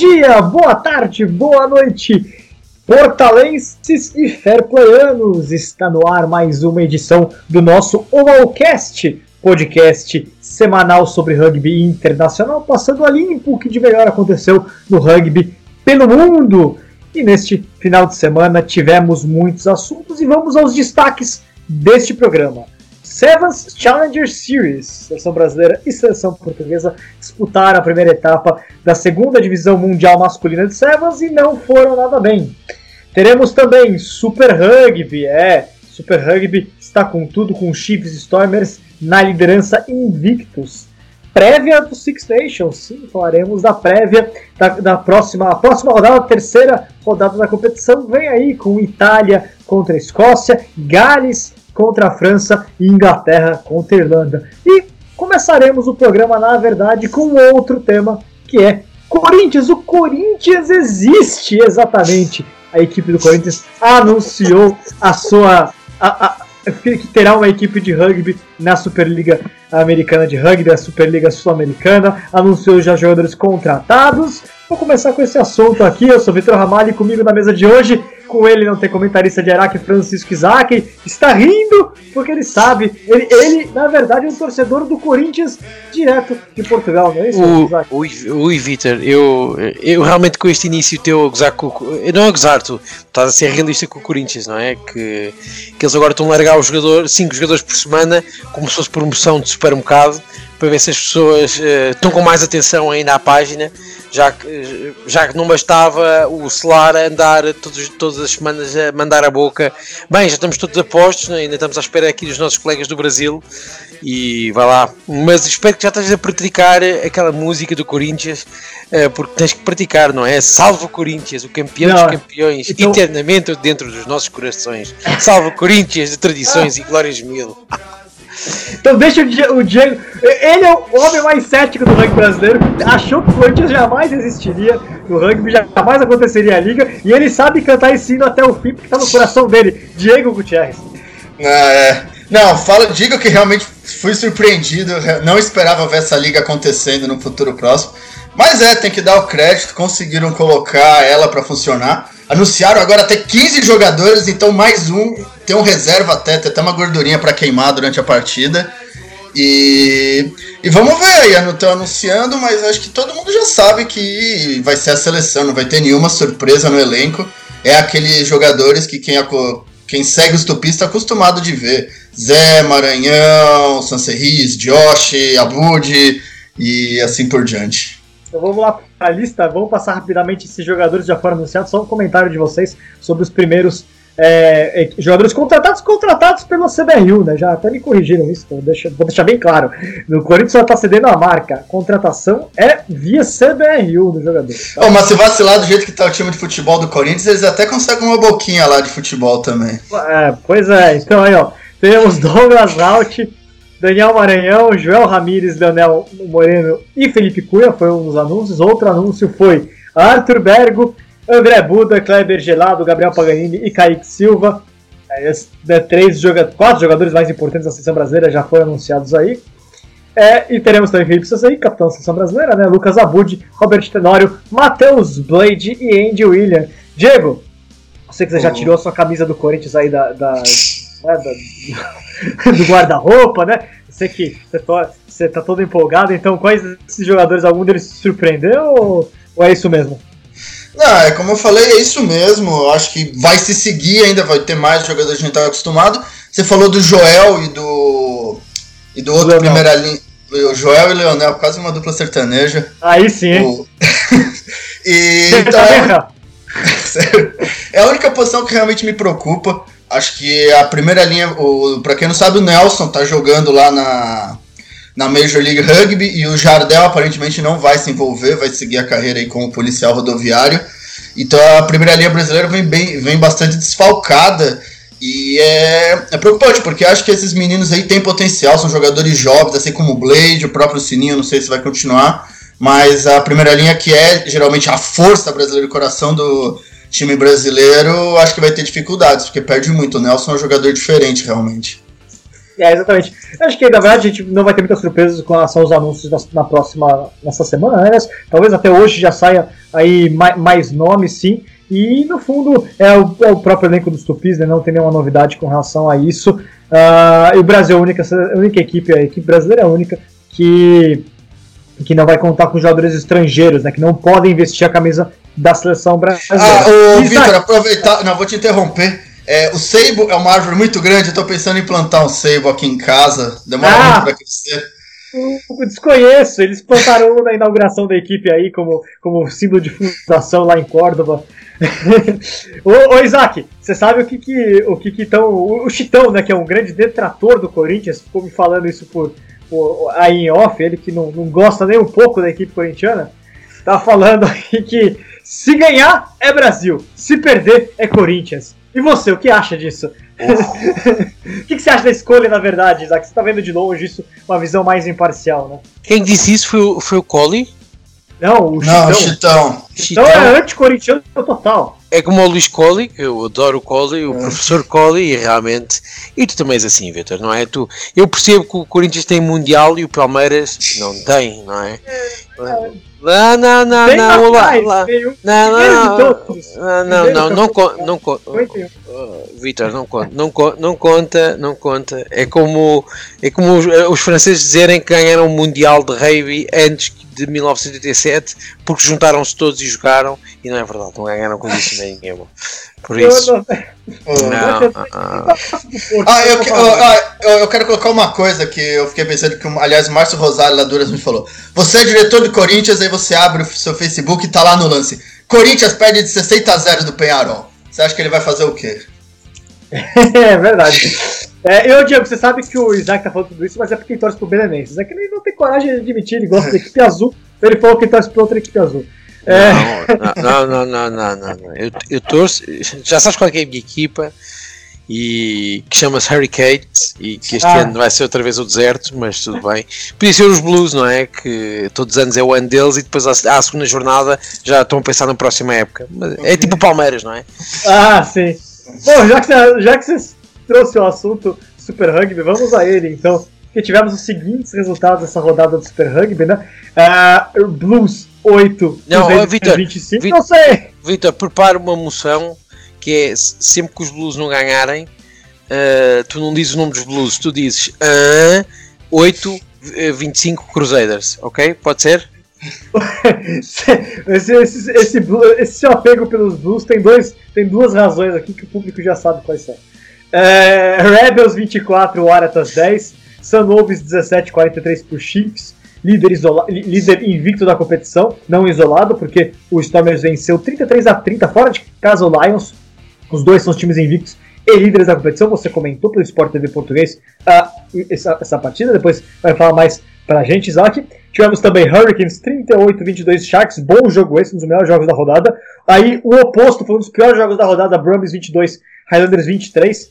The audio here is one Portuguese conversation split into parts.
Dia, boa tarde, boa noite, portalenses e fairplayanos! Está no ar mais uma edição do nosso Ovalcast, podcast semanal sobre rugby internacional, passando a limpo o que de melhor aconteceu no rugby pelo mundo. E neste final de semana tivemos muitos assuntos e vamos aos destaques deste programa. Sevens Challenger Series, seleção brasileira e seleção portuguesa disputaram a primeira etapa da segunda divisão mundial masculina de Sevens e não foram nada bem. Teremos também Super Rugby, é, Super Rugby está com tudo com Chiefs Stormers na liderança invictos. Prévia do Six Nations, sim, falaremos da prévia da, da próxima, próxima rodada, terceira rodada da competição, vem aí com Itália contra Escócia, Gales contra a França e Inglaterra contra a Irlanda. E começaremos o programa, na verdade, com outro tema, que é Corinthians. O Corinthians existe, exatamente. A equipe do Corinthians anunciou a sua. A, a, que terá uma equipe de rugby na Superliga Americana de Rugby, a Superliga Sul-Americana, anunciou já jogadores contratados. Vou começar com esse assunto aqui. Eu sou Vitor Ramalho e comigo na mesa de hoje com ele não ter comentarista de Araque, Francisco Isaac, está rindo porque ele sabe, ele, ele na verdade é um torcedor do Corinthians direto de Portugal, não é isso? Ui, ui Vitor, eu, eu realmente com este início teu a gozar com não a gozar, tu estás a ser realista com o Corinthians, não é? Que, que eles agora estão a largar os jogadores, 5 jogadores por semana, como se fosse promoção de supermercado, para ver se as pessoas uh, estão com mais atenção ainda à página já que, já que não bastava o Solar andar todos, todas as semanas a mandar a boca. Bem, já estamos todos a postos, né? ainda estamos à espera aqui dos nossos colegas do Brasil e vai lá. Mas espero que já estejas a praticar aquela música do Corinthians, eh, porque tens que praticar, não é? Salve o Corinthians, o campeão não, dos campeões, então... eternamente dentro dos nossos corações. Salve o Corinthians de tradições e glórias mil. Então deixa o Diego. Ele é o homem mais cético do rugby brasileiro. Achou que o Corinthians jamais existiria no rugby, jamais aconteceria a liga. E ele sabe cantar esse hino até o fim, porque tá no coração dele. Diego Gutierrez. Ah, é. Não, fala, diga que realmente fui surpreendido. Não esperava ver essa liga acontecendo no futuro próximo. Mas é, tem que dar o crédito, conseguiram colocar ela para funcionar. Anunciaram agora até 15 jogadores, então mais um. Tem um reserva até, tem até uma gordurinha para queimar durante a partida. E, e vamos ver aí, não estão anunciando, mas acho que todo mundo já sabe que vai ser a seleção, não vai ter nenhuma surpresa no elenco. É aqueles jogadores que quem, quem segue os tupistas está acostumado de ver. Zé, Maranhão, Sancerris, Josh, Abud e assim por diante. Então vamos lá para a lista, vamos passar rapidamente esses jogadores já foram anunciados, só um comentário de vocês sobre os primeiros é, é jogadores contratados, contratados pelo CBRU, né? Já até me corrigiram isso, então deixa, vou deixar bem claro. No Corinthians só está cedendo a marca. Contratação é via CBRU do jogador. Tá? Oh, mas se vacilar do jeito que está o time de futebol do Corinthians, eles até conseguem uma boquinha lá de futebol também. É, pois é, então aí, ó. Temos Douglas Raut, Daniel Maranhão, Joel Ramires, Leonel Moreno e Felipe Cunha foi um dos anúncios. Outro anúncio foi Arthur Bergo, André Buda, Kleber Gelado, Gabriel Paganini e Kaique Silva. É, né, três joga quatro jogadores mais importantes da seleção brasileira já foram anunciados aí. É, e teremos também Felipe Sassai, capitão da seleção brasileira, né? Lucas Abud, Robert Tenório, Matheus Blade e Andy William. Diego, você que você já tirou a sua camisa do Corinthians aí da, da né, do, do guarda-roupa, né? Sei que você tá todo empolgado, então quais desses jogadores, algum deles se surpreendeu ou, ou é isso mesmo? Não, é como eu falei, é isso mesmo. Eu acho que vai se seguir ainda, vai ter mais jogadores que a gente tá acostumado. Você falou do Joel e do. E do outro Leonel. primeira linha. O Joel e o Leonel, quase uma dupla sertaneja. Aí sim. O... e então, é... é a única posição que realmente me preocupa. Acho que a primeira linha, o, quem não sabe, o Nelson tá jogando lá na, na Major League Rugby e o Jardel aparentemente não vai se envolver, vai seguir a carreira aí como policial rodoviário. Então a primeira linha brasileira vem, bem, vem bastante desfalcada e é, é preocupante, porque acho que esses meninos aí têm potencial, são jogadores jovens, assim como o Blade, o próprio Sininho, não sei se vai continuar, mas a primeira linha que é geralmente a força brasileira, o coração do, time brasileiro, acho que vai ter dificuldades, porque perde muito. O Nelson é um jogador diferente, realmente. É, exatamente. Acho que, na verdade, a gente não vai ter muitas surpresas com relação aos anúncios na, na próxima, nessa semana, né? Talvez até hoje já saia aí mais, mais nomes, sim. E, no fundo, é o, é o próprio elenco dos Tupis, né? Não tem nenhuma novidade com relação a isso. Uh, e o Brasil é a única, a única equipe, a equipe brasileira é a única que, que não vai contar com jogadores estrangeiros, né? Que não podem vestir a camisa da seleção brasileira. Ah, ô, Vitor, aproveitar. Não, vou te interromper. É, o seibo é uma árvore muito grande, eu tô pensando em plantar um seibo aqui em casa. Demora ah, muito pra crescer. Eu desconheço, eles plantaram na inauguração da equipe aí, como, como símbolo de fundação lá em Córdoba. ô, ô, Isaac, você sabe o que que o que que tão, o, o Chitão, né, que é um grande detrator do Corinthians, ficou me falando isso por, por aí em off, ele que não, não gosta nem um pouco da equipe corintiana, tá falando aí que se ganhar é Brasil, se perder é Corinthians. E você, o que acha disso? o que, que, você acha da escolha, na verdade, Isaac? Você tá vendo de longe isso, uma visão mais imparcial, né? Quem disse isso foi o, foi o Colli? Não, o Não, Chitão. Chitão é anti-corintiano total. É como o Luís Colli, eu adoro o Colli, o é. professor Colli, e realmente. E tu também és assim, Vitor, não é? Tu, eu percebo que o Corinthians tem Mundial e o Palmeiras não tem, não é? É. Não, não, não, não, não, lá, lá. Não, não, não, não, não, não, não, Vitor, não conta, não, não conta, não conta. É como, é como os, os franceses dizerem que ganharam o Mundial de Rugby antes de 1987 porque juntaram-se todos e jogaram e não é verdade, não ganharam com isso nenhuma. Por isso. Não, ah, ah, eu, eu, eu, quero colocar uma coisa que eu fiquei pensando que, aliás, o Márcio Rosário Laduras me falou. Você é diretor do Corinthians, aí você abre o seu Facebook e tá lá no lance. Corinthians perde de 60 a 0 do Penharol. Você acha que ele vai fazer o quê? é verdade. É, eu, Diego, você sabe que o Isaac tá falando tudo isso, mas é porque ele torce pro Belenenses. É que ele não tem coragem de admitir, ele gosta da equipe azul, ele falou que ele torce pra outra equipe azul. É... Não, não, não, não, não, não, Eu, eu torço. Já sabes qual é, é a minha equipa? E que chama-se Hurricanes e que este ah. ano vai ser outra vez o deserto, mas tudo bem. Podia ser os Blues, não é? Que todos os anos é o ano deles e depois à segunda jornada já estão a pensar na próxima época. É tipo o Palmeiras, não é? Ah, sim. Bom, já que, você, já que você trouxe o assunto Super Rugby, vamos a ele então. Que tivemos os seguintes resultados dessa rodada do Super Rugby, né? Uh, Blues 8, não, Vitor, 25, Victor, não sei. Vitor, prepara uma moção que é sempre que os Blues não ganharem, uh, tu não dizes o nome dos Blues, tu dizes uh, 8, 25 Crusaders, ok? Pode ser? esse, esse, esse, esse, apego pelos Blues tem, dois, tem duas razões aqui que o público já sabe quais são. É, Rebels 24, Waratahs 10, Sunwolves 17, 43 por Chiefs, líder, líder invicto da competição, não isolado, porque o Stormers venceu 33 a 30 fora de casa o Lions. Os dois são os times invictos e líderes da competição. Você comentou pelo Sport TV português uh, essa, essa partida, depois vai falar mais pra gente, Isaac. Tivemos também Hurricanes 38-22 Sharks, bom jogo esse, um dos melhores jogos da rodada. Aí o oposto foi um dos piores jogos da rodada, Brumbies 22, Highlanders 23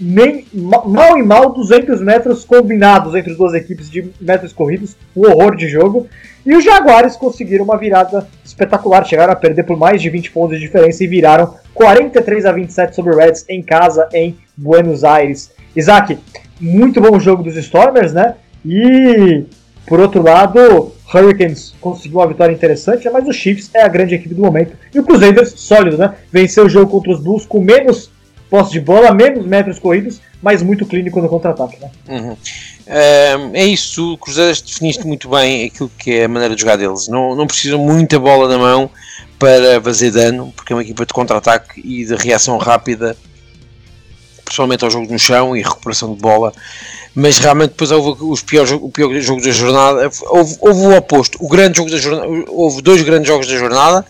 nem, mal e mal 200 metros combinados entre as duas equipes de metros corridos, um horror de jogo. E os Jaguares conseguiram uma virada espetacular, chegaram a perder por mais de 20 pontos de diferença e viraram 43 a 27 sobre o Reds em casa em Buenos Aires. Isaac, muito bom jogo dos Stormers, né? E por outro lado, Hurricanes conseguiu uma vitória interessante, mas o Chiefs é a grande equipe do momento. E o Crusaders, sólido, né? Venceu o jogo contra os Bulls com menos posse de bola, menos metros corridos, mas muito clínico no contra-ataque. Né? Uhum. É, isso, o definiste muito bem aquilo que é a maneira de jogar deles. Não, não precisam muita bola na mão para fazer dano, porque é uma equipa de contra-ataque e de reação rápida, principalmente aos jogos no chão e recuperação de bola. Mas realmente depois houve os piores, o pior jogo da jornada. Houve, houve o oposto. O grande jogo da jornada, houve dois grandes jogos da jornada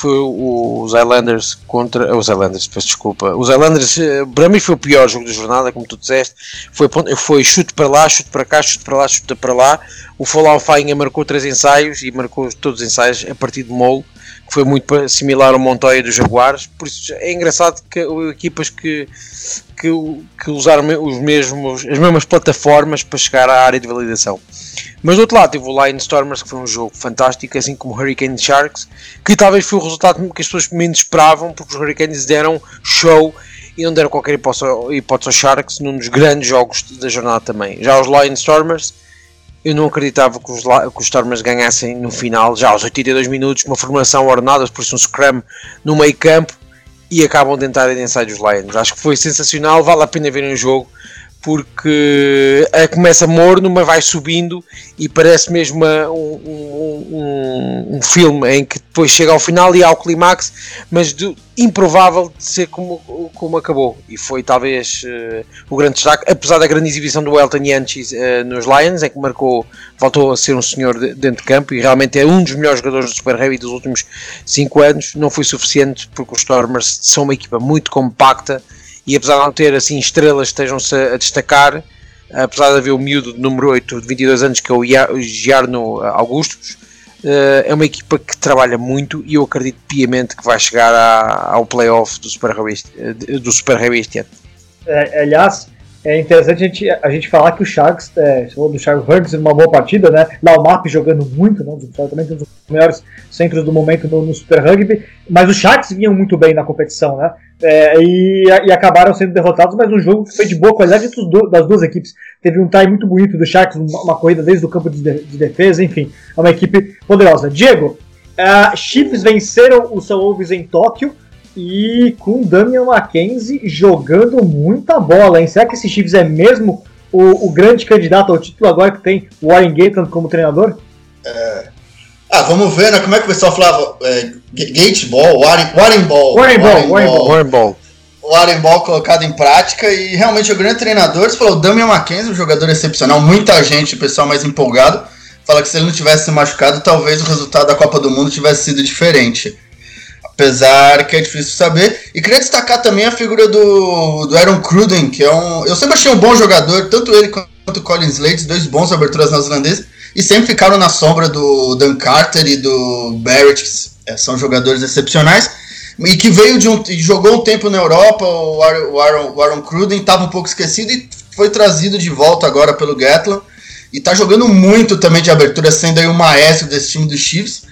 foi os Islanders contra. Os Islanders, peço desculpa. Os Islanders, eh, para mim, foi o pior jogo da jornada, como tu disseste. Foi, foi chute para lá, chute para cá, chute para lá, chute para lá. O Fallout Fainha marcou três ensaios e marcou todos os ensaios a partir de molo, que foi muito similar ao Montoya dos Jaguares. Por isso é engraçado que equipas que, que, que usaram os mesmos, as mesmas plataformas para chegar à área de validação. Mas do outro lado tive o Lion Stormers, que foi um jogo fantástico, assim como o Hurricane Sharks, que talvez foi o resultado que as pessoas menos esperavam, porque os Hurricanes deram show e não deram qualquer hipótese, hipótese aos Sharks num dos grandes jogos da jornada também. Já os Lion Stormers, eu não acreditava que os, que os Stormers ganhassem no final, já aos 82 minutos, uma formação ordenada, por isso um scrum no meio campo e acabam de entrar inside os Lions. Acho que foi sensacional, vale a pena ver o jogo porque começa morno, mas vai subindo e parece mesmo um, um, um, um, filme em que depois chega ao final e há o clímax, mas de, improvável de ser como, como acabou. E foi talvez uh, o grande destaque, apesar da grande exibição do Elton Yanchis uh, nos Lions, em que marcou, voltou a ser um senhor de, dentro de campo e realmente é um dos melhores jogadores do Super Heavy dos últimos 5 anos. Não foi suficiente porque os Stormers são uma equipa muito compacta e apesar de não ter assim estrelas estejam-se a destacar, apesar de haver o miúdo de número 8 de 22 anos que é o Giarno Augustus, eh, é uma equipa que trabalha muito e eu acredito piamente que vai chegar ao playoff do Super Rugby, eh, do Super este ano. É interessante a gente, a gente falar que o Sharks, é, falou do Sharks Hugs numa boa partida, né? Lá o Map jogando muito, né? Também um dos melhores centros do momento no, no, Super Rugby, mas os Sharks vinham muito bem na competição, né? É, e, e, acabaram sendo derrotados, mas o jogo foi de boa qualidade das duas equipes. Teve um tie muito bonito do Sharks, uma, uma corrida desde o campo de, de, defesa, enfim, é uma equipe poderosa. Diego, uh, Chiefs venceram o São Wolves em Tóquio e com Damian Mackenzie jogando muita bola, hein? Será que esse Chiefs é mesmo o, o grande candidato ao título agora que tem o Warren Gatland como treinador? É... Ah, vamos ver, né? Como é que o pessoal falava? É, gate Ball, Warren, Warren Ball. Warren Ball, Warren Ball. Warren Ball. Warren Ball colocado em prática e realmente o grande treinador, você falou, Damian Mackenzie, um jogador excepcional, muita gente, o pessoal mais empolgado, fala que se ele não tivesse se machucado, talvez o resultado da Copa do Mundo tivesse sido diferente. Apesar que é difícil saber. E queria destacar também a figura do, do Aaron Cruden, que é um. Eu sempre achei um bom jogador, tanto ele quanto o Colin Slade, dois bons aberturas neozelandeses, e sempre ficaram na sombra do Dan Carter e do Barrett, que é, são jogadores excepcionais. E que veio de um. jogou um tempo na Europa, o Aaron, o Aaron, Cruden estava um pouco esquecido e foi trazido de volta agora pelo Gatland. E está jogando muito também de abertura, sendo aí o maestro desse time dos Chiefs.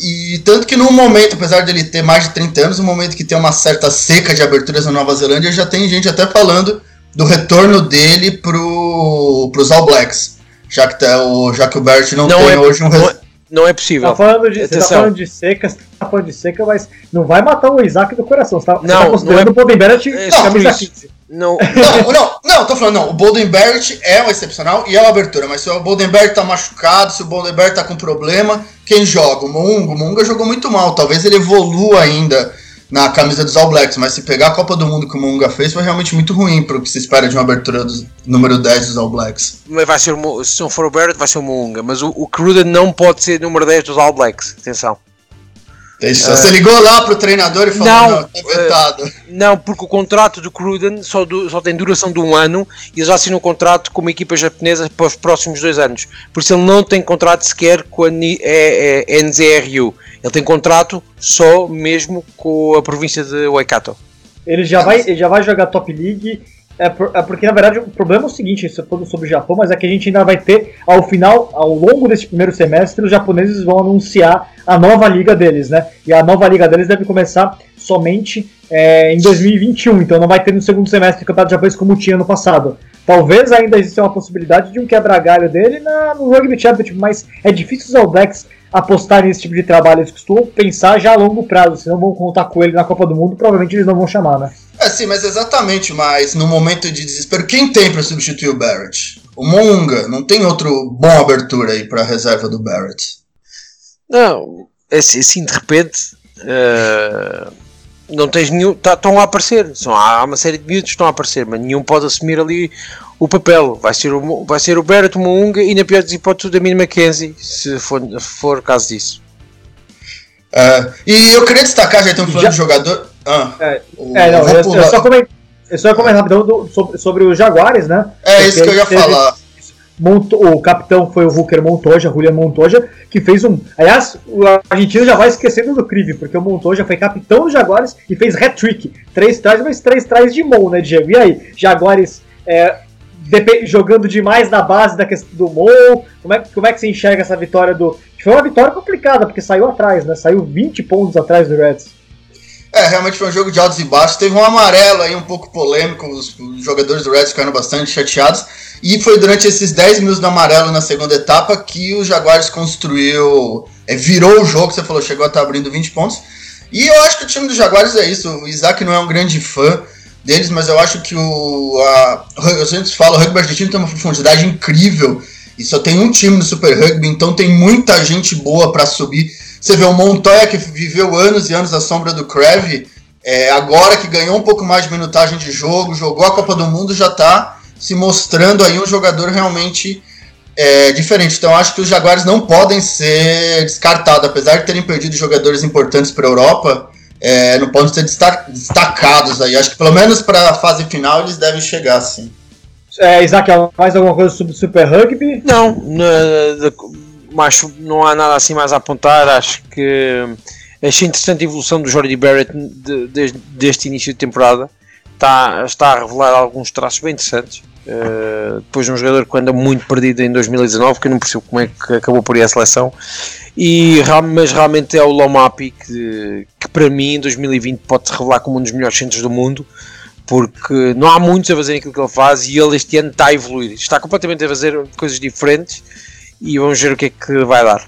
E tanto que no momento, apesar dele ter mais de 30 anos, no momento que tem uma certa seca de aberturas na Nova Zelândia, já tem gente até falando do retorno dele pro, pros All Blacks. Já que, tá o, já que o Barrett não, não tem é, hoje um não, é, não é possível. Tá falando de, você tá falando de seca, você tá falando de seca, mas não vai matar o Isaac do coração. Você tá, não, você tá considerando não é, o Bolden Barrett é, camisa 15. Não. não, não, não, tô falando, não. O Bolden Barrett é um excepcional e é uma abertura, mas se o Bolden Barrett tá machucado, se o Bolden Barrett tá com problema, quem joga? O Munga. O Munga jogou muito mal. Talvez ele evolua ainda na camisa dos All Blacks, mas se pegar a Copa do Mundo que o Munga fez, foi realmente muito ruim para o que se espera de uma abertura do número 10 dos All Blacks. Mas vai ser, se não for o Barrett, vai ser o Munga. Mas o, o Cruden não pode ser número 10 dos All Blacks. Atenção. Isso. Você ligou lá pro treinador e falou, não, não tá vetado. Não, porque o contrato do Cruden só, do, só tem duração de um ano e eles já assinam um contrato com uma equipa japonesa para os próximos dois anos. Por isso ele não tem contrato sequer com a é, é, NZRU. Ele tem contrato só mesmo com a província de Waikato. Ele já vai, ele já vai jogar Top League é, por, é, porque, na verdade, o problema é o seguinte, isso é todo sobre o Japão, mas é que a gente ainda vai ter, ao final, ao longo desse primeiro semestre, os japoneses vão anunciar a nova liga deles, né? E a nova liga deles deve começar somente é, em 2021, então não vai ter no segundo semestre o campeonato japonês como tinha no passado. Talvez ainda exista uma possibilidade de um quebra-galho dele na, no Rugby Championship, mas é difícil os All apostarem nesse tipo de trabalho. Eles costumam pensar já a longo prazo, se não vão contar com ele na Copa do Mundo, provavelmente eles não vão chamar, né? É, sim, mas exatamente, mas no momento de desespero, quem tem para substituir o Barrett? O Monga, não tem outro bom abertura aí para reserva do Barrett? Não, assim, assim de repente, uh, não tens nenhum, tá, estão a aparecer, são, há uma série de miúdos que estão a aparecer, mas nenhum pode assumir ali o papel. Vai ser o, vai ser o Barrett, o Monga e na pior das hipóteses da Mina McKenzie, se for, for caso disso. Uh, e eu queria destacar, já estamos falando já... de jogador. Ah, é, o, é, não, eu, eu, só comentar, eu só comentar rapidão do, sobre, sobre os Jaguares, né? É Porque isso que eu ia falar. O capitão foi o Hooker Montoja, Julian Montoja, que fez um. Aliás, o argentino já vai esquecendo do crime, porque o Montoja foi capitão dos Jaguares e fez hat-trick. Três trás, mas três trás de mão, né, Diego? E aí, Jaguares é, jogando demais na base da questão do Mou. Como é, como é que você enxerga essa vitória do. Foi uma vitória complicada, porque saiu atrás, né? Saiu 20 pontos atrás do Reds. É, realmente foi um jogo de altos e baixos. Teve um amarelo aí um pouco polêmico, os, jogadores do Reds ficaram bastante chateados. E foi durante esses 10 minutos do amarelo na segunda etapa que o Jaguares construiu, é, virou o jogo, você falou, chegou a estar tá abrindo 20 pontos. E eu acho que o time do Jaguares é isso. O Isaac não é um grande fã deles, mas eu acho que o. A, eu sempre falo, o rugby argentino tem uma profundidade incrível. E só tem um time no Super Rugby, então tem muita gente boa para subir. Você vê o Montoya que viveu anos e anos à sombra do Crave, é, agora que ganhou um pouco mais de minutagem de jogo, jogou a Copa do Mundo, já está se mostrando aí um jogador realmente é, diferente. Então acho que os Jaguares não podem ser descartados, apesar de terem perdido jogadores importantes para a Europa, é, não podem ser destacados aí. Acho que pelo menos para a fase final eles devem chegar, sim. É, Isaac, mais alguma coisa sobre o Super Rugby? Não, mas não há nada assim mais a apontar. Acho que achei interessante a evolução do Jordi Barrett de, de, deste início de temporada. Está, está a revelar alguns traços bem interessantes. Uh, depois de um jogador que anda muito perdido em 2019, que eu não percebo como é que acabou por ir à seleção. E, mas realmente é o Lomapi que, que para mim em 2020 pode se revelar como um dos melhores centros do mundo porque não há muitos a fazer aquilo que ele faz e ele este ano está a evoluir, está completamente a fazer coisas diferentes e vamos ver o que é que vai dar.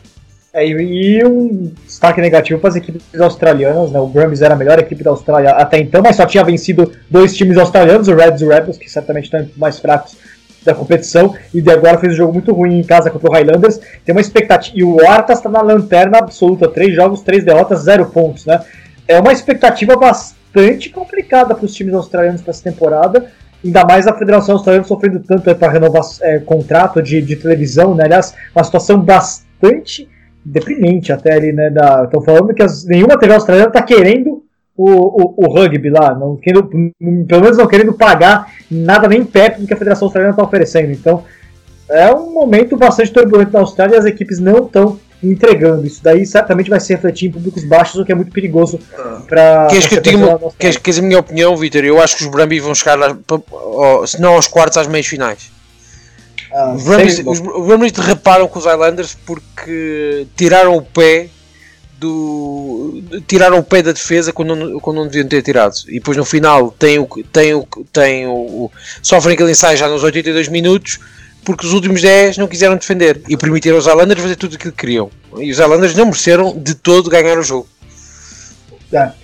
É, e um destaque negativo para as equipes australianas, né? O Brumbies era a melhor equipe da Austrália até então, mas só tinha vencido dois times australianos, o Reds e o Rebels, que certamente estão mais fracos da competição, e de agora fez um jogo muito ruim em casa contra o Highlanders. Tem uma expectativa. E o Artas está na lanterna absoluta, três jogos, três derrotas, zero pontos, né? É uma expectativa bastante complicada para os times australianos para essa temporada. Ainda mais a Federação Australiana sofrendo tanto para renovar é, contrato de, de televisão, né? Aliás, uma situação bastante deprimente até ali, né? Estão falando que as, nenhuma TV australiana está querendo o, o, o, rugby lá, não querendo, pelo menos não querendo pagar nada nem perto do que a Federação Australiana está oferecendo. Então é um momento bastante turbulento na Austrália e as equipes não estão entregando. Isso daí certamente vai se refletir em públicos baixos, o que é muito perigoso para. Queres que, queres, queres a minha opinião, Vitor? Eu acho que os Brumbies vão chegar, se não aos quartos, às meias finais. Ah, os, Brumbies, derraparam com os Islanders porque tiraram o pé do tiraram o pé da defesa quando não, quando não deviam ter tirado e depois no final tem o tem o tem o sofrem aquele ensaio já nos 82 minutos porque os últimos 10 não quiseram defender e permitiram aos Islanders fazer tudo aquilo que queriam e os Islanders não mereceram de todo ganhar o jogo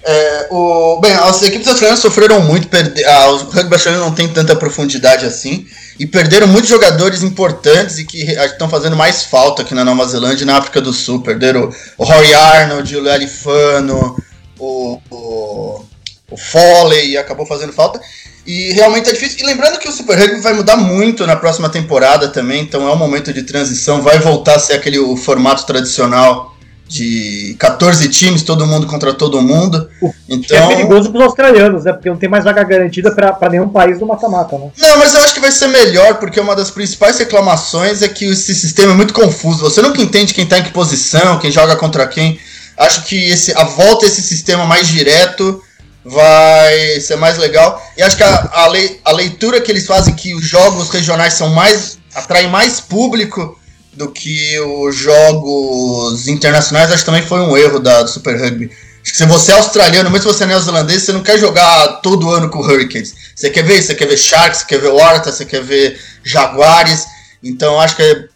é, o, bem, as equipes australianas sofreram muito, perde, ah, o rugby australiano não tem tanta profundidade assim, e perderam muitos jogadores importantes e que estão fazendo mais falta aqui na Nova Zelândia e na África do Sul. Perderam o Roy Arnold, o Lelifano, o, o, o Foley, e acabou fazendo falta. E realmente é difícil. E lembrando que o Super Rugby vai mudar muito na próxima temporada também, então é um momento de transição, vai voltar a ser aquele o formato tradicional de 14 times, todo mundo contra todo mundo. Então... É perigoso para os australianos, né? Porque não tem mais vaga garantida para nenhum país no mata-mata, né? Não, mas eu acho que vai ser melhor, porque uma das principais reclamações é que esse sistema é muito confuso. Você nunca entende quem está em que posição, quem joga contra quem. Acho que esse, a volta a esse sistema mais direto vai ser mais legal. E acho que a, a, lei, a leitura que eles fazem que os jogos regionais são mais. atraem mais público do que os jogos internacionais, acho que também foi um erro da, do Super Rugby. Acho que se você é australiano, mesmo se você é neozelandês, você não quer jogar todo ano com Hurricanes. Você quer ver você quer ver Sharks, você quer ver Waratahs, você quer ver Jaguares. Então acho que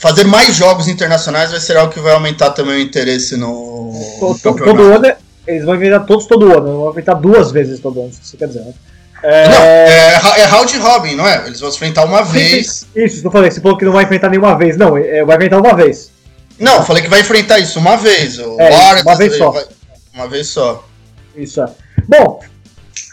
fazer mais jogos internacionais vai ser algo que vai aumentar também o interesse no, todo, todo ano, é, eles vão inventar todos todo ano, vão inventar duas vezes todo ano, você quer dizer, né? É... Não, é, é round robin, não é? Eles vão se enfrentar uma sim, vez. Isso, não falei, você falou que não vai enfrentar nenhuma vez. Não, é, vai enfrentar uma vez. Não, falei que vai enfrentar isso uma vez. O é, uma vez só. Vai, uma vez só. Isso é. Bom,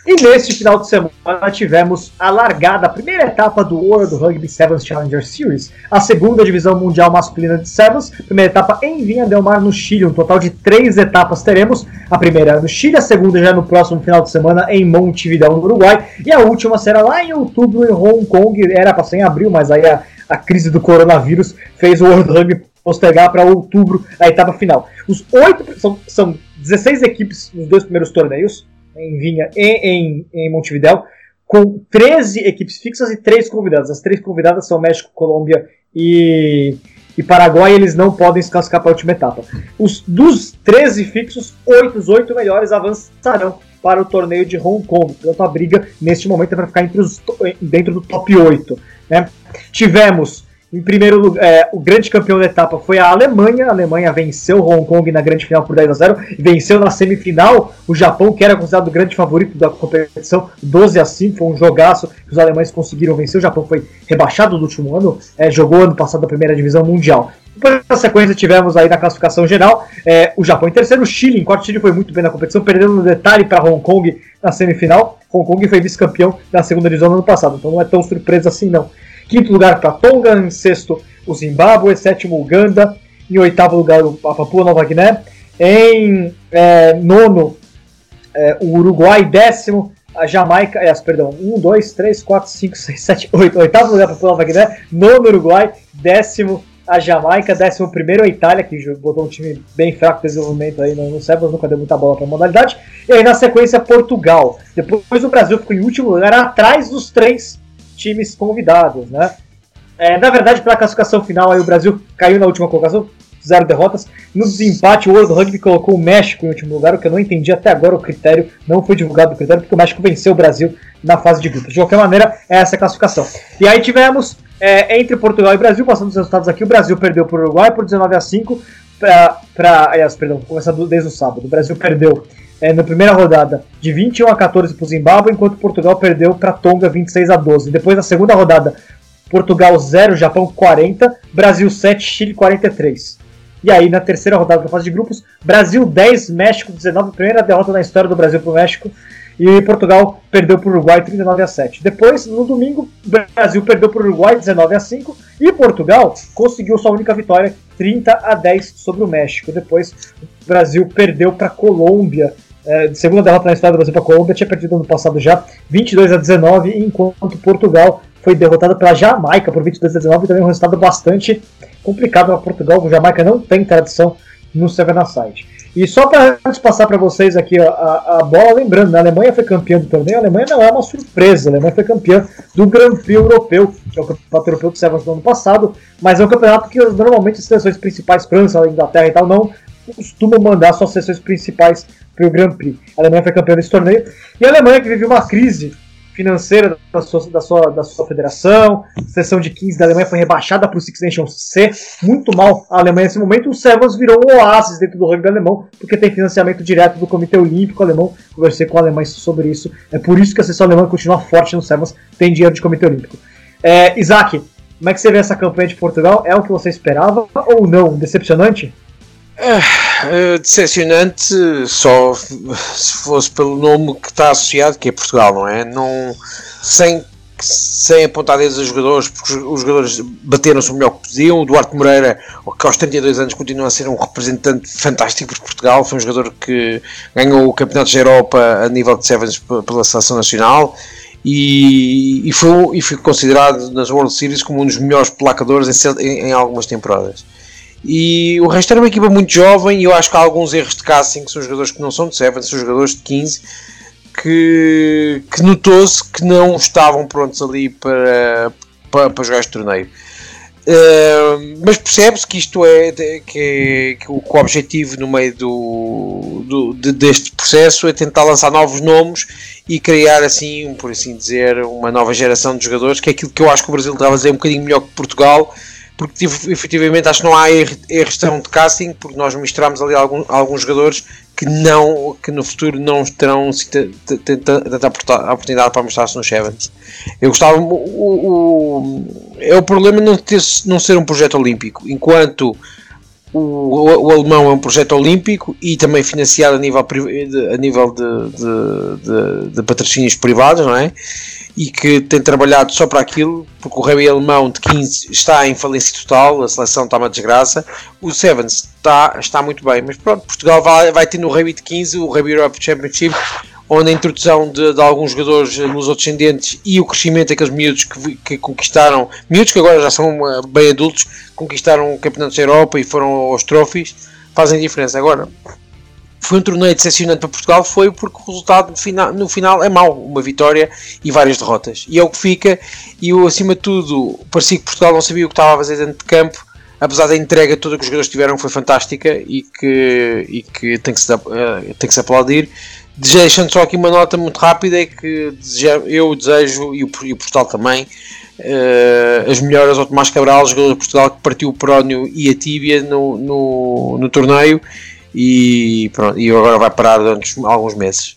e neste final de semana tivemos a largada, a primeira etapa do World Rugby Sevens Challenger Series, a segunda divisão mundial masculina de Sevens, primeira etapa em Vinha Del Mar, no Chile. Um total de três etapas teremos. A primeira no Chile, a segunda já no próximo final de semana em Montevideo, no Uruguai, e a última será lá em outubro em Hong Kong. Era para ser em abril, mas aí a, a crise do coronavírus fez o World Rugby postergar para outubro a etapa final. Os oito são, são 16 equipes nos dois primeiros torneios em Vinha e em, em Montevidéu, com 13 equipes fixas e 3 convidadas. As três convidadas são México, Colômbia e, e Paraguai eles não podem se classificar para a última etapa. Os, dos 13 fixos, 8, os 8 melhores avançarão para o torneio de Hong Kong. Portanto, a briga neste momento é para ficar entre os, dentro do top 8. Né? Tivemos em primeiro lugar, é, o grande campeão da etapa foi a Alemanha. A Alemanha venceu Hong Kong na grande final por 10 a 0. Venceu na semifinal o Japão, que era considerado o grande favorito da competição, 12 a 5. Foi um jogaço que os alemães conseguiram vencer. O Japão foi rebaixado no último ano, é, jogou ano passado a primeira divisão mundial. Depois na sequência tivemos aí na classificação geral é, o Japão em terceiro, o Chile em quarto. O Chile foi muito bem na competição, perdendo no detalhe para Hong Kong na semifinal. Hong Kong foi vice-campeão da segunda divisão no ano passado, então não é tão surpresa assim não. Quinto lugar para Tonga, em sexto o Zimbábue, sétimo Uganda, em oitavo lugar a Papua Nova Guiné, em é, nono é, o Uruguai, décimo a Jamaica, é, perdão, 1, 2, 3, 4, 5, 6, 7, 8, oitavo lugar para Papua Nova Guiné, nono Uruguai, décimo a Jamaica, décimo primeiro a Itália, que botou um time bem fraco de desenvolvimento aí no, no Sebas, nunca deu muita bola para a modalidade, e aí na sequência Portugal. Depois o Brasil ficou em último lugar, atrás dos três times convidados, né? É, na verdade, pela classificação final, aí o Brasil caiu na última colocação, zero derrotas. No desempate, o World Rugby colocou o México em último lugar, o que eu não entendi até agora o critério, não foi divulgado o critério, porque o México venceu o Brasil na fase de grupos. De qualquer maneira, é essa a classificação. E aí tivemos, é, entre Portugal e Brasil, passando os resultados aqui, o Brasil perdeu para o Uruguai por 19 a 5, para. Aliás, perdão, começando desde o sábado. O Brasil perdeu é, na primeira rodada de 21 a 14 para o Zimbábue, enquanto Portugal perdeu para Tonga 26 a 12. Depois, na segunda rodada, Portugal 0, Japão 40, Brasil 7, Chile 43. E aí, na terceira rodada da fase de grupos, Brasil 10, México 19, primeira derrota na história do Brasil para o México. E Portugal perdeu para o Uruguai 39 a 7. Depois, no domingo, o Brasil perdeu para o Uruguai 19 a 5 e Portugal conseguiu sua única vitória 30 a 10 sobre o México. Depois, o Brasil perdeu para a Colômbia é, segunda derrota na história do Brasil para a Colômbia, tinha perdido no passado já, 22 a 19, enquanto Portugal foi derrotada pela Jamaica por 22 a 19, também um resultado bastante complicado para Portugal, a Jamaica não tem tradição no Seven Aside. E só para passar para vocês aqui a, a, bola, lembrando, né, a Alemanha foi campeã do torneio, a Alemanha não é uma surpresa, a Alemanha foi campeã do Grand Prix Europeu, que é o campeonato europeu que serve no ano passado, mas é um campeonato que normalmente as seleções principais, França, Inglaterra e tal, não costumam mandar suas seleções principais para o Grand Prix. A Alemanha foi campeã desse torneio. E a Alemanha que vive uma crise financeira da sua, da sua, da sua federação. A seleção de 15 da Alemanha foi rebaixada para o Six Nations C. Muito mal a Alemanha nesse momento. O Sevens virou um oásis dentro do rugby alemão, porque tem financiamento direto do Comitê Olímpico Alemão. Conversei com alemães sobre isso. É por isso que a seleção alemã continua forte no Sevens, tem dinheiro de Comitê Olímpico. É, Isaac, como é que você vê essa campanha de Portugal? É o que você esperava ou não? Decepcionante? É, decepcionante só se fosse pelo nome que está associado, que é Portugal, não é? Não, sem, sem apontar dedos a jogadores, porque os jogadores bateram-se o melhor que podiam. O Duarte Moreira, que aos 32 anos continua a ser um representante fantástico por Portugal, foi um jogador que ganhou o Campeonato da Europa a nível de Sevens pela Seleção Nacional. E, e, foi, e foi considerado nas World Series como um dos melhores placadores em, em algumas temporadas. E o resto era uma equipa muito jovem e eu acho que há alguns erros de casting que são jogadores que não são de 7, são jogadores de 15 que, que notou-se que não estavam prontos ali para, para, para jogar este torneio. Uh, mas percebe-se que isto é que, que, o, objetivo no meio do, do de, deste processo é tentar lançar novos nomes e criar assim, por assim dizer, uma nova geração de jogadores, que é aquilo que eu acho que o Brasil estava a fazer um bocadinho melhor que Portugal porque efetivamente acho que não há erros de casting, porque nós mostramos ali algum, alguns jogadores que não que no futuro não terão tanta oportunidade para mostrar-se no Sevens. Eu gostava o, o, é o problema não, ter, não ser um projeto olímpico, enquanto o, o, o, alemão é um projeto olímpico e também financiado a nível, a nível de, de, de, de patrocínios privados, não é? E que tem trabalhado só para aquilo, porque o rugby alemão de 15 está em falência total, a seleção está uma desgraça, o Sevens está, está muito bem, mas pronto, Portugal vai, vai ter no rugby de 15 o Rugby Europe Championship, onde a introdução de, de alguns jogadores nos descendentes e o crescimento daqueles miúdos que, que conquistaram, miúdos que agora já são uh, bem adultos, conquistaram o Campeonato da Europa e foram aos trophies, fazem diferença. Agora, foi um torneio decepcionante para Portugal foi porque o resultado no final, no final é mau, uma vitória e várias derrotas. E é o que fica, e eu, acima de tudo, parecia que Portugal não sabia o que estava a fazer dentro de campo, apesar da entrega toda que os jogadores tiveram foi fantástica e que, e que tem, que se, uh, tem que se aplaudir. Deixando só aqui uma nota muito rápida é que eu desejo, e o, e o também, uh, as melhoras ao Tomás Cabral, jogador de Portugal que partiu o prónio e a tíbia no, no, no torneio e, pronto, e agora vai parar durante alguns meses.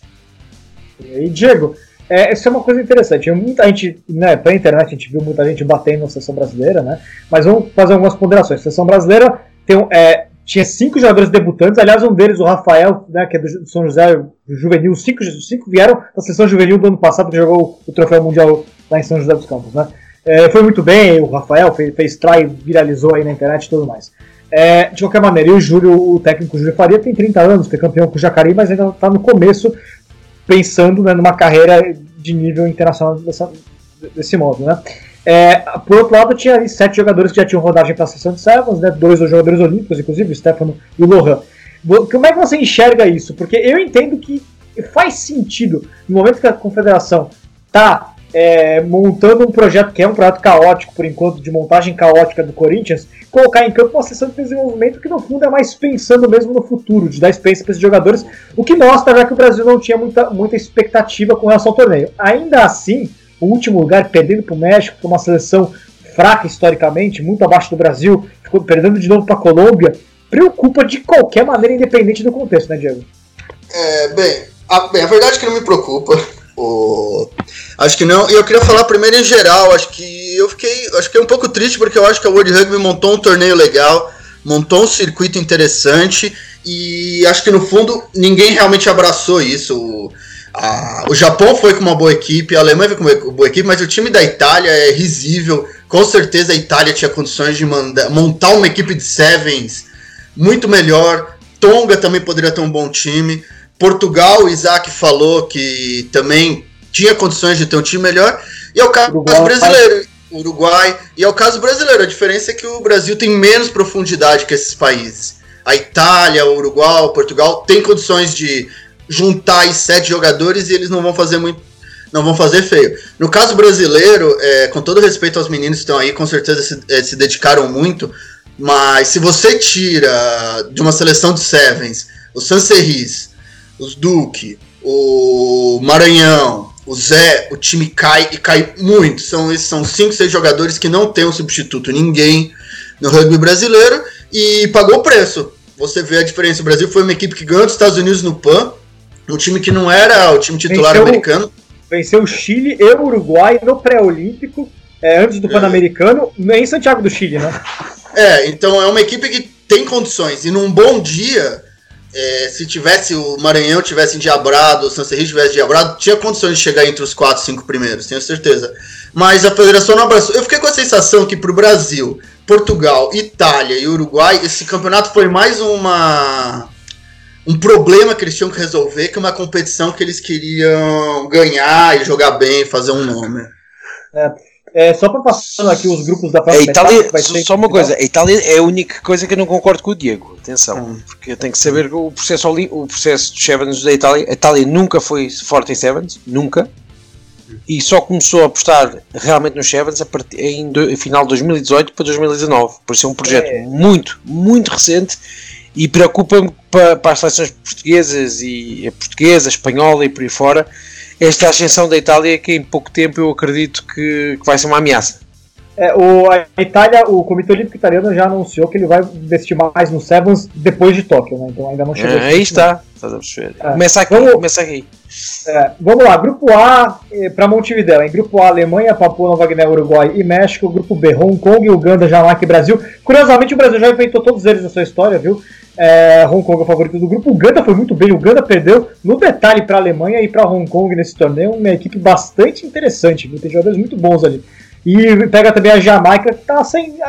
E Diego, é, isso é uma coisa interessante. Muita gente, né, pela internet, a gente viu muita gente batendo na seleção brasileira, né? Mas vamos fazer algumas ponderações. A seleção brasileira tem, é, tinha cinco jogadores debutantes, aliás, um deles, o Rafael, né, que é do São José do Juvenil, cinco, cinco vieram da seleção juvenil do ano passado, que jogou o troféu mundial lá em São José dos Campos, né? É, foi muito bem, o Rafael fez, fez try, viralizou aí na internet e tudo mais. É, de qualquer maneira, e o Júlio, o técnico Júlio Faria, tem 30 anos, foi campeão com o Jacareí, mas ainda está no começo, pensando né, numa carreira de nível internacional dessa, desse modo, né? É, por outro lado, tinha ali sete jogadores que já tinham rodagem para a sessão de Sevens, né? Dois jogadores olímpicos, inclusive, o Stefano e o Lohan. Como é que você enxerga isso? Porque eu entendo que faz sentido, no momento que a confederação está é, montando um projeto que é um projeto caótico, por enquanto, de montagem caótica do Corinthians, colocar em campo uma sessão de desenvolvimento que, no fundo, é mais pensando mesmo no futuro, de dar experiência para esses jogadores, o que mostra já que o Brasil não tinha muita, muita expectativa com relação ao torneio. Ainda assim, o último lugar, perdendo para o México, que é uma seleção fraca historicamente, muito abaixo do Brasil, ficou perdendo de novo para a Colômbia, preocupa de qualquer maneira, independente do contexto, né, Diego? É, bem, a, bem, a verdade é que não me preocupa. O... Acho que não. E eu queria falar primeiro em geral. Acho que eu fiquei, acho que é um pouco triste porque eu acho que a World Rugby montou um torneio legal, montou um circuito interessante e acho que no fundo ninguém realmente abraçou isso. O, a, o Japão foi com uma boa equipe, a Alemanha foi com uma boa equipe, mas o time da Itália é risível. Com certeza a Itália tinha condições de mandar, montar uma equipe de sevens muito melhor. Tonga também poderia ter um bom time. Portugal, o Isaac falou que também tinha condições de ter um time melhor. E é o caso Uruguai, brasileiro. Uruguai. E é o caso brasileiro. A diferença é que o Brasil tem menos profundidade que esses países. A Itália, o Uruguai, o Portugal tem condições de juntar aí sete jogadores e eles não vão fazer muito. Não vão fazer feio. No caso brasileiro, é, com todo respeito aos meninos que estão aí, com certeza se, é, se dedicaram muito. Mas se você tira de uma seleção de Sevens o Sancerris, os Duque, o Maranhão, o Zé, o time cai e cai muito. São esses são cinco, seis jogadores que não tem um substituto, ninguém no rugby brasileiro e pagou o preço. Você vê a diferença. O Brasil foi uma equipe que ganhou dos Estados Unidos no PAN, um time que não era o time titular venceu, americano. Venceu o Chile e o Uruguai no pré-olímpico, é, antes do é. Pan-Americano, em Santiago do Chile, né? É, então é uma equipe que tem condições. E num bom dia, é, se tivesse o Maranhão tivesse endiabrado, o Sancerri tivesse endiabrado, tinha condições de chegar entre os 4, 5 primeiros, tenho certeza. Mas a federação não abraçou. Eu fiquei com a sensação que para o Brasil, Portugal, Itália e Uruguai, esse campeonato foi mais uma um problema que eles tinham que resolver que uma competição que eles queriam ganhar e jogar bem, fazer um nome. É. É, só para passando aqui os grupos da próxima a Itália, etapa, só, uma coisa, a Itália é a única coisa que eu não concordo com o Diego, atenção, hum. porque eu tenho que saber o processo, o processo de Sevens da Itália, a Itália nunca foi forte em Sevens, nunca, e só começou a apostar realmente nos Sevens a partir, em, do, final de 2018 para 2019, por ser um projeto é. muito, muito recente e preocupa-me para, para as seleções portuguesas e a portuguesa, a espanhola e por aí fora, esta ascensão da Itália que em pouco tempo eu acredito que, que vai ser uma ameaça. É, o, a Itália, o Comitê Olímpico Italiano já anunciou que ele vai investir mais no Sevens depois de Tóquio, né? Então ainda não chegou. É, aí está. É. Começa aqui, vamos, começa aqui. É, vamos lá, grupo A eh, para Montevideo. Em grupo A, Alemanha, Papua Nova Guiné, Uruguai e México. Grupo B, Hong Kong, Uganda, Jamaica e Brasil. Curiosamente, o Brasil já enfrentou todos eles na sua história, viu? É, Hong Kong é o favorito do grupo. O Uganda foi muito bem. O Uganda perdeu no detalhe para a Alemanha e para Hong Kong nesse torneio. Uma equipe bastante interessante. Tem jogadores muito bons ali. E pega também a Jamaica, que está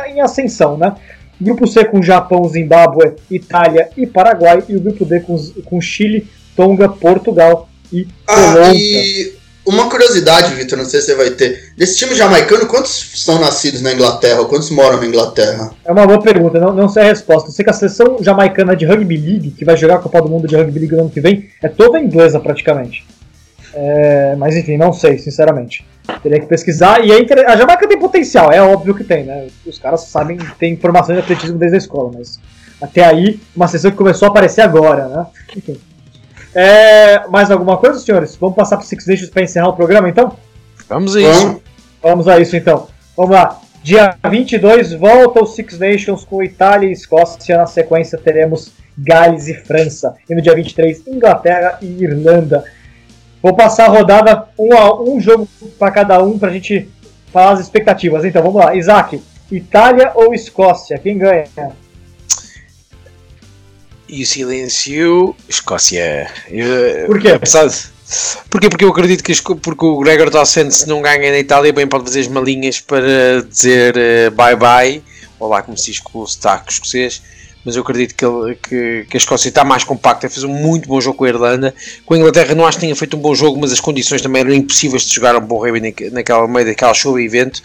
em ascensão, né? Grupo C com Japão, Zimbábue, Itália e Paraguai. E o grupo D com, com Chile, Tonga, Portugal e ah, Colômbia. E uma curiosidade, Vitor, não sei se você vai ter. Desse time jamaicano, quantos são nascidos na Inglaterra? Quantos moram na Inglaterra? É uma boa pergunta, não, não sei a resposta. Eu sei que a seleção jamaicana de Rugby League, que vai jogar a Copa do Mundo de Rugby League no ano que vem, é toda inglesa praticamente. É, mas enfim, não sei, sinceramente. Teria que pesquisar. E a, a Jamaica tem potencial, é óbvio que tem, né? Os caras sabem, tem informações de atletismo desde a escola, mas até aí, uma sessão que começou a aparecer agora, né? Enfim. É, mais alguma coisa, senhores? Vamos passar para Six Nations para encerrar o programa, então? Vamos a isso. Vamos a isso, então. Vamos lá. Dia 22 volta o Six Nations com Itália e Escócia. Na sequência teremos Gales e França. E no dia 23, Inglaterra e Irlanda. Vou passar a rodada um, a, um jogo para cada um para a gente falar as expectativas. Então vamos lá. Isaac, Itália ou Escócia? Quem ganha? E o silêncio, Escócia. Eu, Por quê? Apesar de, Porquê? Porque eu acredito que porque o Gregor Dawson se não ganha na Itália bem pode fazer as malinhas para dizer uh, bye bye, ou lá como se diz com o sotaque escocês, mas eu acredito que, ele, que, que, a Escócia está mais compacta, fez um muito bom jogo com a Irlanda, com a Inglaterra não acho que tenha feito um bom jogo, mas as condições também eram impossíveis de jogar um bom rugby naquela meio daquela show e evento,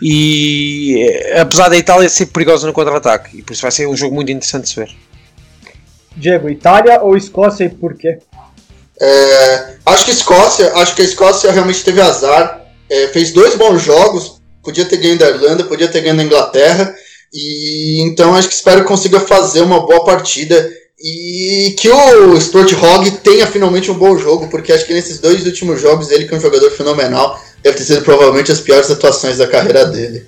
e eh, apesar da Itália ser perigosa no contra-ataque, e por isso vai ser um jogo muito interessante de se ver. Diego, Itália ou Escócia e porquê? É, acho que Escócia, acho que a Escócia realmente teve azar. É, fez dois bons jogos, podia ter ganho da Irlanda, podia ter ganho da Inglaterra. E então acho que espero que consiga fazer uma boa partida e que o Stuart Hogg tenha finalmente um bom jogo, porque acho que nesses dois últimos jogos ele que é um jogador fenomenal, deve ter sido provavelmente as piores atuações da carreira dele.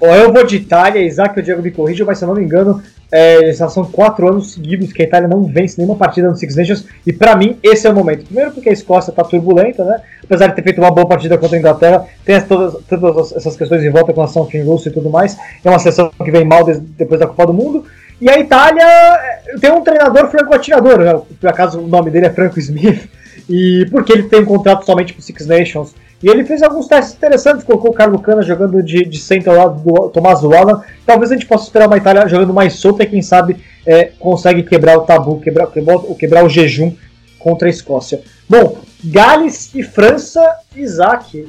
Bom, eu vou de Itália, Isaac o Diego me corrija, mas se eu não me engano, é, já são quatro anos seguidos que a Itália não vence nenhuma partida no Six Nations, e para mim esse é o momento. Primeiro porque a Escócia tá turbulenta, né? Apesar de ter feito uma boa partida contra a Inglaterra, tem todas, todas essas questões em volta com relação ao Finn Russo e tudo mais. É uma seleção que vem mal depois da Copa do Mundo. E a Itália é, tem um treinador franco-atirador, né? por acaso o nome dele é Franco Smith, e porque ele tem um contrato somente com Six Nations e ele fez alguns testes interessantes, colocou o Carlo Cana jogando de, de centro ao lado do Tomás Walla. Talvez a gente possa esperar uma Itália jogando mais solta e quem sabe é, consegue quebrar o tabu, quebrar, quebrar, quebrar o jejum contra a Escócia. Bom, Gales e França, Isaac.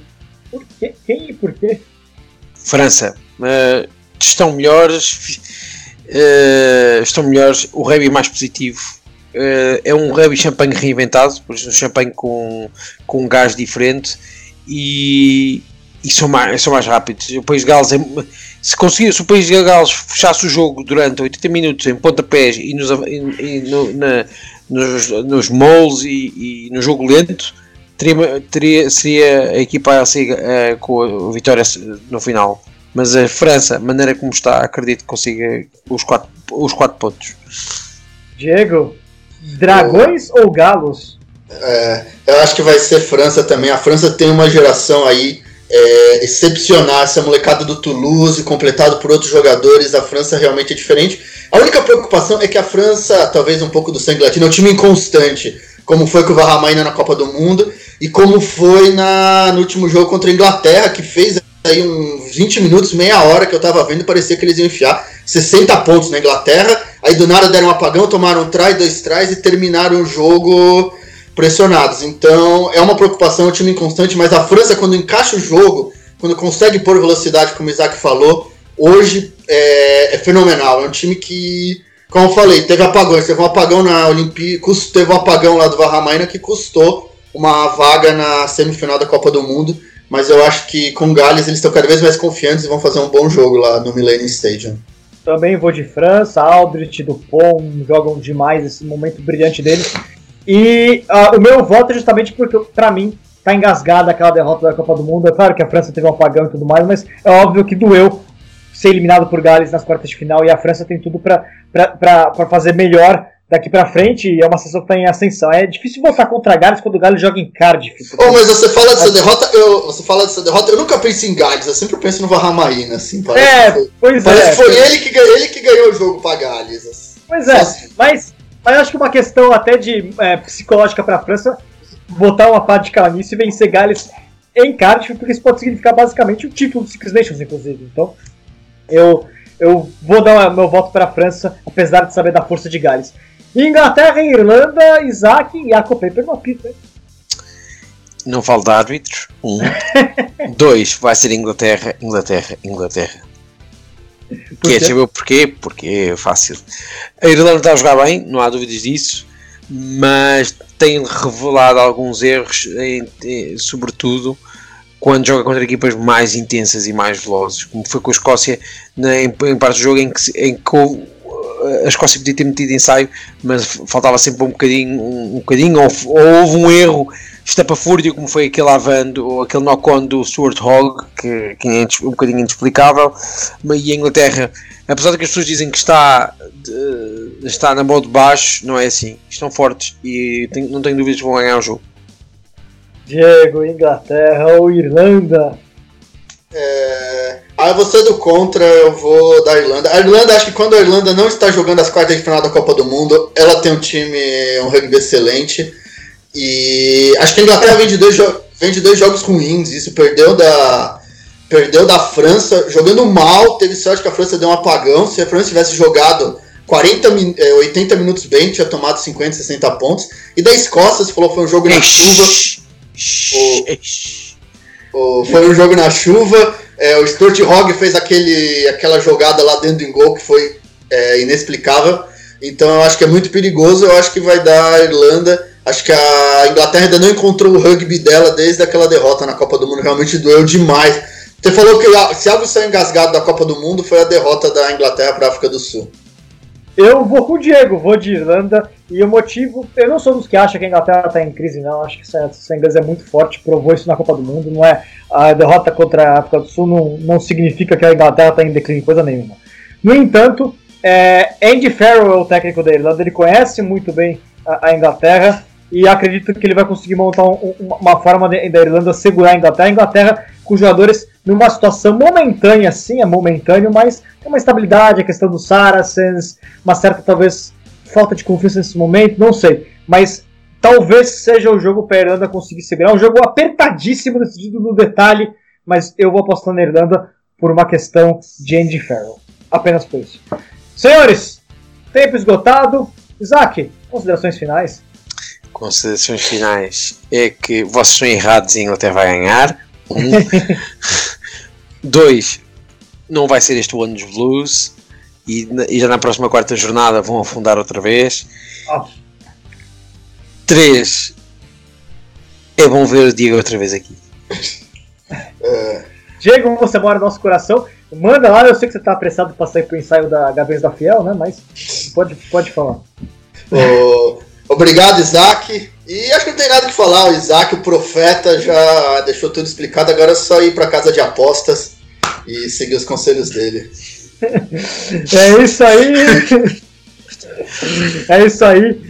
Por quê? Quem e por quê? França. Uh, estão melhores. Uh, estão melhores. O rugby mais positivo. Uh, é um rugby champanhe reinventado, por isso um champanhe com, com um gás diferente e, e são, mais, são mais rápidos. O País de Gales, é, se, conseguir, se o País de Gales fechasse o jogo durante 80 minutos em pontapés e, nos, e, no, na, nos, nos moles e, e, no jogo lento, teria, teria, seria a equipa a seguir, uh, com a vitória no final. Mas a França, maneira como está, acredito que consiga os 4 os quatro pontos. Diego, dragões ou galos? É, eu acho que vai ser França também. A França tem uma geração aí é, excepcional. Essa molecada do Toulouse, completado por outros jogadores. A França realmente é diferente. A única preocupação é que a França, talvez um pouco do sangue latino, é um time inconstante. Como foi com o Varramaina na Copa do Mundo e como foi na, no último jogo contra a Inglaterra, que fez aí uns 20 minutos, meia hora que eu tava vendo, parecia que eles iam enfiar 60 pontos na Inglaterra. Aí do nada deram um apagão, tomaram um try, dois tries e terminaram o jogo pressionados. Então é uma preocupação, o time inconstante, mas a França, quando encaixa o jogo, quando consegue pôr velocidade, como o Isaac falou, hoje é, é fenomenal. É um time que, como eu falei, teve apagões. Teve um apagão na Olimpíada, teve um apagão lá do Varramaina que custou uma vaga na semifinal da Copa do Mundo. Mas eu acho que com Gales eles estão cada vez mais confiantes e vão fazer um bom jogo lá no Millennium Stadium. Também vou de França, Aldrich, Dupont jogam demais esse momento brilhante deles. E uh, o meu voto é justamente porque, para mim, tá engasgada aquela derrota da Copa do Mundo. É claro que a França teve um apagão e tudo mais, mas é óbvio que doeu ser eliminado por Gales nas quartas de final e a França tem tudo para fazer melhor daqui para frente e é uma sessão que tá em ascensão. É difícil voltar contra Gales quando o Gales joga em Cardiff. Oh, mas você fala dessa derrota, eu, você fala dessa derrota, eu nunca penso em Gales, eu sempre penso no Varramaína, assim, parece é, que foi, pois parece é, que foi ele que, ele que ganhou o jogo para Gales. Assim. Pois é, assim. mas mas eu acho que uma questão até de é, psicológica para a França botar uma parte de cara nisso e vencer Gales em Cardiff, porque isso pode significar basicamente o título do Six Nations, inclusive. Então, eu, eu vou dar meu voto para a França, apesar de saber da força de Gales. Inglaterra e Irlanda, Isaac e Jacob Paper no apito. Não falo de árbitros. Um. Dois, vai ser Inglaterra, Inglaterra, Inglaterra. Queres saber o porquê? Porque é fácil. A Irlanda está a jogar bem, não há dúvidas disso. mas tem revelado alguns erros, em, em, sobretudo quando joga contra equipas mais intensas e mais velozes, como foi com a Escócia na, em, em parte do jogo em que, em que a Escócia podia ter metido ensaio, mas faltava sempre um bocadinho, um, um bocadinho ou, ou, houve um erro estapafúrdio, como foi aquele avando, ou aquele knock-on do Stuart Hogg, que, que é um bocadinho inexplicável, e a Inglaterra, apesar de que as pessoas dizem que está, de, está na mão de baixo, não é assim, estão fortes e tenho, não tenho dúvidas que vão ganhar o jogo. Diego, Inglaterra ou Irlanda? É... Ah, você do contra, eu vou da Irlanda. A Irlanda, acho que quando a Irlanda não está jogando as quartas de final da Copa do Mundo, ela tem um time, um rugby excelente. E acho que a Inglaterra vem de dois, vem de dois jogos ruins. Isso perdeu da, perdeu da França, jogando mal. Teve sorte que a França deu um apagão. Se a França tivesse jogado 40, 80 minutos bem, tinha tomado 50, 60 pontos. E da Escócia, você falou que foi um jogo na chuva. O, o, foi um jogo na chuva. É, o Stuart Hogg fez aquele, aquela jogada lá dentro do gol que foi é, inexplicável. Então eu acho que é muito perigoso. Eu acho que vai dar a Irlanda. Acho que a Inglaterra ainda não encontrou o rugby dela desde aquela derrota na Copa do Mundo. Realmente doeu demais. Você falou que se algo saiu engasgado da Copa do Mundo foi a derrota da Inglaterra para a África do Sul. Eu vou com o Diego, vou de Irlanda. E o motivo, eu não sou dos que acham que a Inglaterra está em crise, não. Acho que essa inglesa é muito forte, provou isso na Copa do Mundo. Não é a derrota contra a África do Sul não, não significa que a Inglaterra está em declínio, coisa nenhuma. No entanto, é, Andy Farrell é o técnico da Irlanda, ele conhece muito bem a, a Inglaterra e acredito que ele vai conseguir montar um, uma forma da Irlanda segurar a Inglaterra. A Inglaterra com jogadores numa situação momentânea, sim, é momentâneo, mas tem uma estabilidade, a questão dos Saracens, uma certa talvez falta de confiança nesse momento, não sei. Mas talvez seja o jogo para a Irlanda conseguir segurar. Um jogo apertadíssimo, decidido no detalhe, mas eu vou apostar na Irlanda por uma questão de Andy Farrell. Apenas por isso. Senhores, tempo esgotado. Isaac, considerações finais? Considerações finais é que vocês são errados e a Inglaterra vai ganhar. Um. Dois, não vai ser este o ano dos Blues e, e, já na próxima quarta jornada vão afundar outra vez. Oh. Três, é bom ver o Diego outra vez aqui. Diego, você mora no nosso coração. Manda lá, eu sei que você está apressado para sair pro ensaio da Gabês da Fiel, né? Mas pode, pode falar. Oh, obrigado, Isaac. E acho que não tem nada que falar. O Isaac, o profeta, já deixou tudo explicado. Agora é só ir para casa de apostas e seguir os conselhos dele. É isso aí. É isso aí.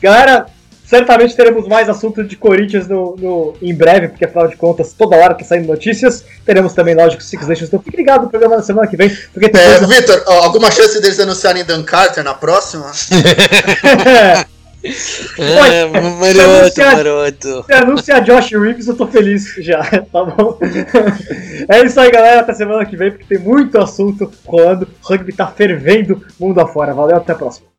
Galera, certamente teremos mais assuntos de Corinthians no, no, em breve, porque afinal de contas, toda hora que saem notícias, teremos também, lógico, Six Nations. Então fique ligado no programa da semana que vem. Porque é, coisa... Vitor, alguma chance deles anunciarem Dan Carter na próxima? É, maroto, se maroto. Se anunciar Josh Reeves, eu tô feliz já, tá bom? É isso aí, galera. Até semana que vem, porque tem muito assunto rolando. O rugby tá fervendo mundo afora. Valeu, até a próxima.